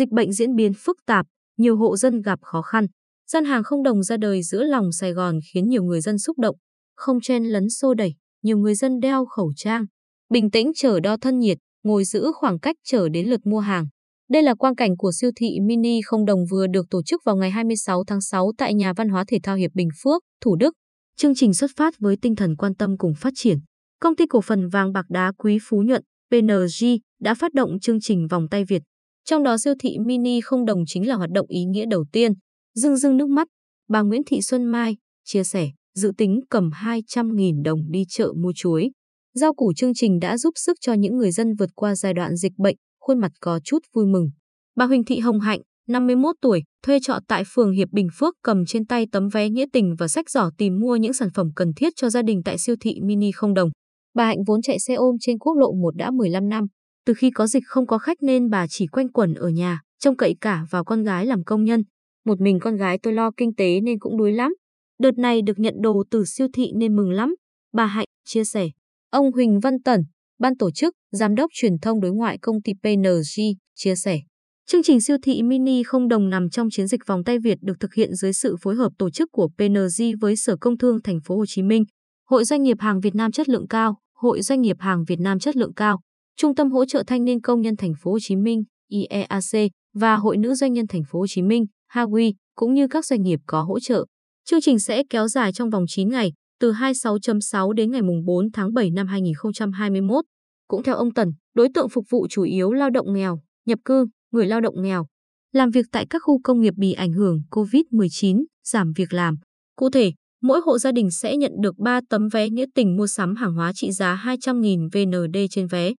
Dịch bệnh diễn biến phức tạp, nhiều hộ dân gặp khó khăn. Gian hàng không đồng ra đời giữa lòng Sài Gòn khiến nhiều người dân xúc động. Không chen lấn xô đẩy, nhiều người dân đeo khẩu trang. Bình tĩnh chờ đo thân nhiệt, ngồi giữ khoảng cách chờ đến lượt mua hàng. Đây là quang cảnh của siêu thị mini không đồng vừa được tổ chức vào ngày 26 tháng 6 tại Nhà Văn hóa Thể thao Hiệp Bình Phước, Thủ Đức. Chương trình xuất phát với tinh thần quan tâm cùng phát triển. Công ty cổ phần vàng bạc đá quý Phú Nhuận, PNG, đã phát động chương trình vòng tay Việt. Trong đó siêu thị mini không đồng chính là hoạt động ý nghĩa đầu tiên. Dưng dưng nước mắt, bà Nguyễn Thị Xuân Mai chia sẻ, dự tính cầm 200.000 đồng đi chợ mua chuối. Rau củ chương trình đã giúp sức cho những người dân vượt qua giai đoạn dịch bệnh, khuôn mặt có chút vui mừng. Bà Huỳnh Thị Hồng Hạnh, 51 tuổi, thuê trọ tại phường Hiệp Bình Phước cầm trên tay tấm vé nghĩa tình và sách giỏ tìm mua những sản phẩm cần thiết cho gia đình tại siêu thị mini không đồng. Bà Hạnh vốn chạy xe ôm trên quốc lộ 1 đã 15 năm. Từ khi có dịch không có khách nên bà chỉ quanh quẩn ở nhà, trông cậy cả vào con gái làm công nhân. Một mình con gái tôi lo kinh tế nên cũng đuối lắm. Đợt này được nhận đồ từ siêu thị nên mừng lắm. Bà Hạnh chia sẻ. Ông Huỳnh Văn Tẩn, ban tổ chức, giám đốc truyền thông đối ngoại công ty PNG, chia sẻ. Chương trình siêu thị mini không đồng nằm trong chiến dịch vòng tay Việt được thực hiện dưới sự phối hợp tổ chức của PNG với Sở Công Thương Thành phố Hồ Chí Minh, Hội Doanh nghiệp hàng Việt Nam chất lượng cao, Hội Doanh nghiệp hàng Việt Nam chất lượng cao, Trung tâm hỗ trợ thanh niên công nhân Thành phố Hồ Chí Minh IEAC và Hội Nữ doanh nhân Thành phố Hồ Chí Minh HAWI cũng như các doanh nghiệp có hỗ trợ. Chương trình sẽ kéo dài trong vòng 9 ngày, từ 26.6 đến ngày 4 tháng 7 năm 2021. Cũng theo ông Tần, đối tượng phục vụ chủ yếu lao động nghèo, nhập cư, người lao động nghèo, làm việc tại các khu công nghiệp bị ảnh hưởng COVID-19, giảm việc làm. Cụ thể, mỗi hộ gia đình sẽ nhận được 3 tấm vé nghĩa tình mua sắm hàng hóa trị giá 200.000 VND trên vé.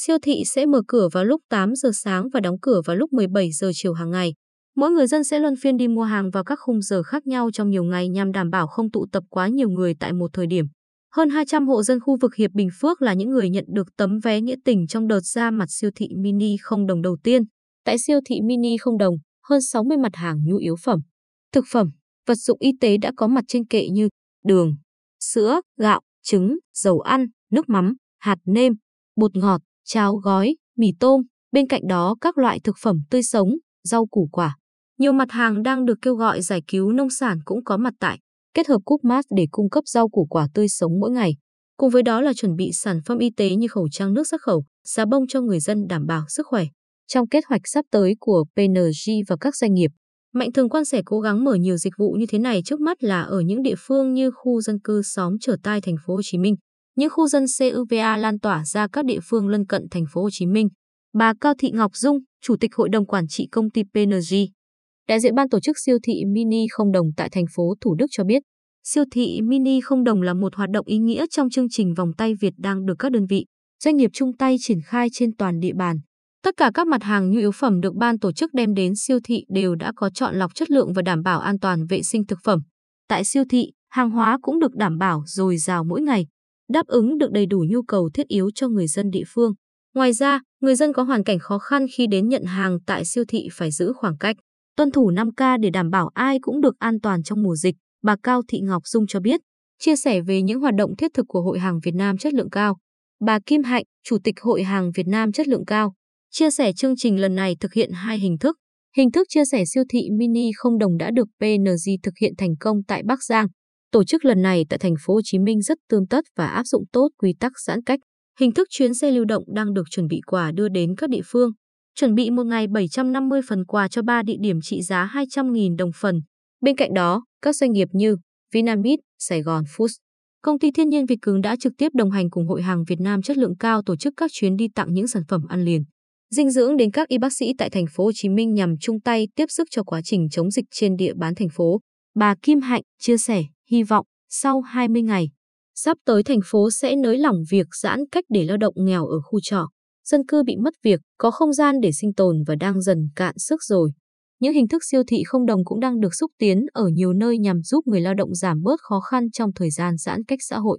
Siêu thị sẽ mở cửa vào lúc 8 giờ sáng và đóng cửa vào lúc 17 giờ chiều hàng ngày. Mỗi người dân sẽ luân phiên đi mua hàng vào các khung giờ khác nhau trong nhiều ngày nhằm đảm bảo không tụ tập quá nhiều người tại một thời điểm. Hơn 200 hộ dân khu vực Hiệp Bình Phước là những người nhận được tấm vé nghĩa tình trong đợt ra mặt siêu thị mini không đồng đầu tiên. Tại siêu thị mini không đồng, hơn 60 mặt hàng nhu yếu phẩm, thực phẩm, vật dụng y tế đã có mặt trên kệ như đường, sữa, gạo, trứng, dầu ăn, nước mắm, hạt nêm, bột ngọt, cháo gói, mì tôm, bên cạnh đó các loại thực phẩm tươi sống, rau củ quả. Nhiều mặt hàng đang được kêu gọi giải cứu nông sản cũng có mặt tại, kết hợp cúp mát để cung cấp rau củ quả tươi sống mỗi ngày. Cùng với đó là chuẩn bị sản phẩm y tế như khẩu trang nước xuất khẩu, xà bông cho người dân đảm bảo sức khỏe. Trong kế hoạch sắp tới của PNG và các doanh nghiệp, Mạnh Thường Quân sẽ cố gắng mở nhiều dịch vụ như thế này trước mắt là ở những địa phương như khu dân cư xóm trở tai thành phố Hồ Chí Minh, những khu dân CUVA lan tỏa ra các địa phương lân cận thành phố Hồ Chí Minh. Bà Cao Thị Ngọc Dung, Chủ tịch Hội đồng Quản trị công ty PNG, đại diện ban tổ chức siêu thị mini không đồng tại thành phố Thủ Đức cho biết, siêu thị mini không đồng là một hoạt động ý nghĩa trong chương trình vòng tay Việt đang được các đơn vị, doanh nghiệp chung tay triển khai trên toàn địa bàn. Tất cả các mặt hàng nhu yếu phẩm được ban tổ chức đem đến siêu thị đều đã có chọn lọc chất lượng và đảm bảo an toàn vệ sinh thực phẩm. Tại siêu thị, hàng hóa cũng được đảm bảo dồi dào mỗi ngày, đáp ứng được đầy đủ nhu cầu thiết yếu cho người dân địa phương. Ngoài ra, người dân có hoàn cảnh khó khăn khi đến nhận hàng tại siêu thị phải giữ khoảng cách, tuân thủ 5K để đảm bảo ai cũng được an toàn trong mùa dịch, bà Cao Thị Ngọc Dung cho biết, chia sẻ về những hoạt động thiết thực của Hội hàng Việt Nam chất lượng cao. Bà Kim Hạnh, Chủ tịch Hội hàng Việt Nam chất lượng cao, chia sẻ chương trình lần này thực hiện hai hình thức. Hình thức chia sẻ siêu thị mini không đồng đã được PNG thực hiện thành công tại Bắc Giang. Tổ chức lần này tại thành phố Hồ Chí Minh rất tương tất và áp dụng tốt quy tắc giãn cách. Hình thức chuyến xe lưu động đang được chuẩn bị quà đưa đến các địa phương. Chuẩn bị một ngày 750 phần quà cho 3 địa điểm trị giá 200.000 đồng phần. Bên cạnh đó, các doanh nghiệp như Vinamit, Sài Gòn Foods, Công ty Thiên nhiên Việt Cứng đã trực tiếp đồng hành cùng Hội hàng Việt Nam chất lượng cao tổ chức các chuyến đi tặng những sản phẩm ăn liền dinh dưỡng đến các y bác sĩ tại thành phố Hồ Chí Minh nhằm chung tay tiếp sức cho quá trình chống dịch trên địa bàn thành phố. Bà Kim Hạnh chia sẻ, hy vọng sau 20 ngày, sắp tới thành phố sẽ nới lỏng việc giãn cách để lao động nghèo ở khu trọ. Dân cư bị mất việc, có không gian để sinh tồn và đang dần cạn sức rồi. Những hình thức siêu thị không đồng cũng đang được xúc tiến ở nhiều nơi nhằm giúp người lao động giảm bớt khó khăn trong thời gian giãn cách xã hội.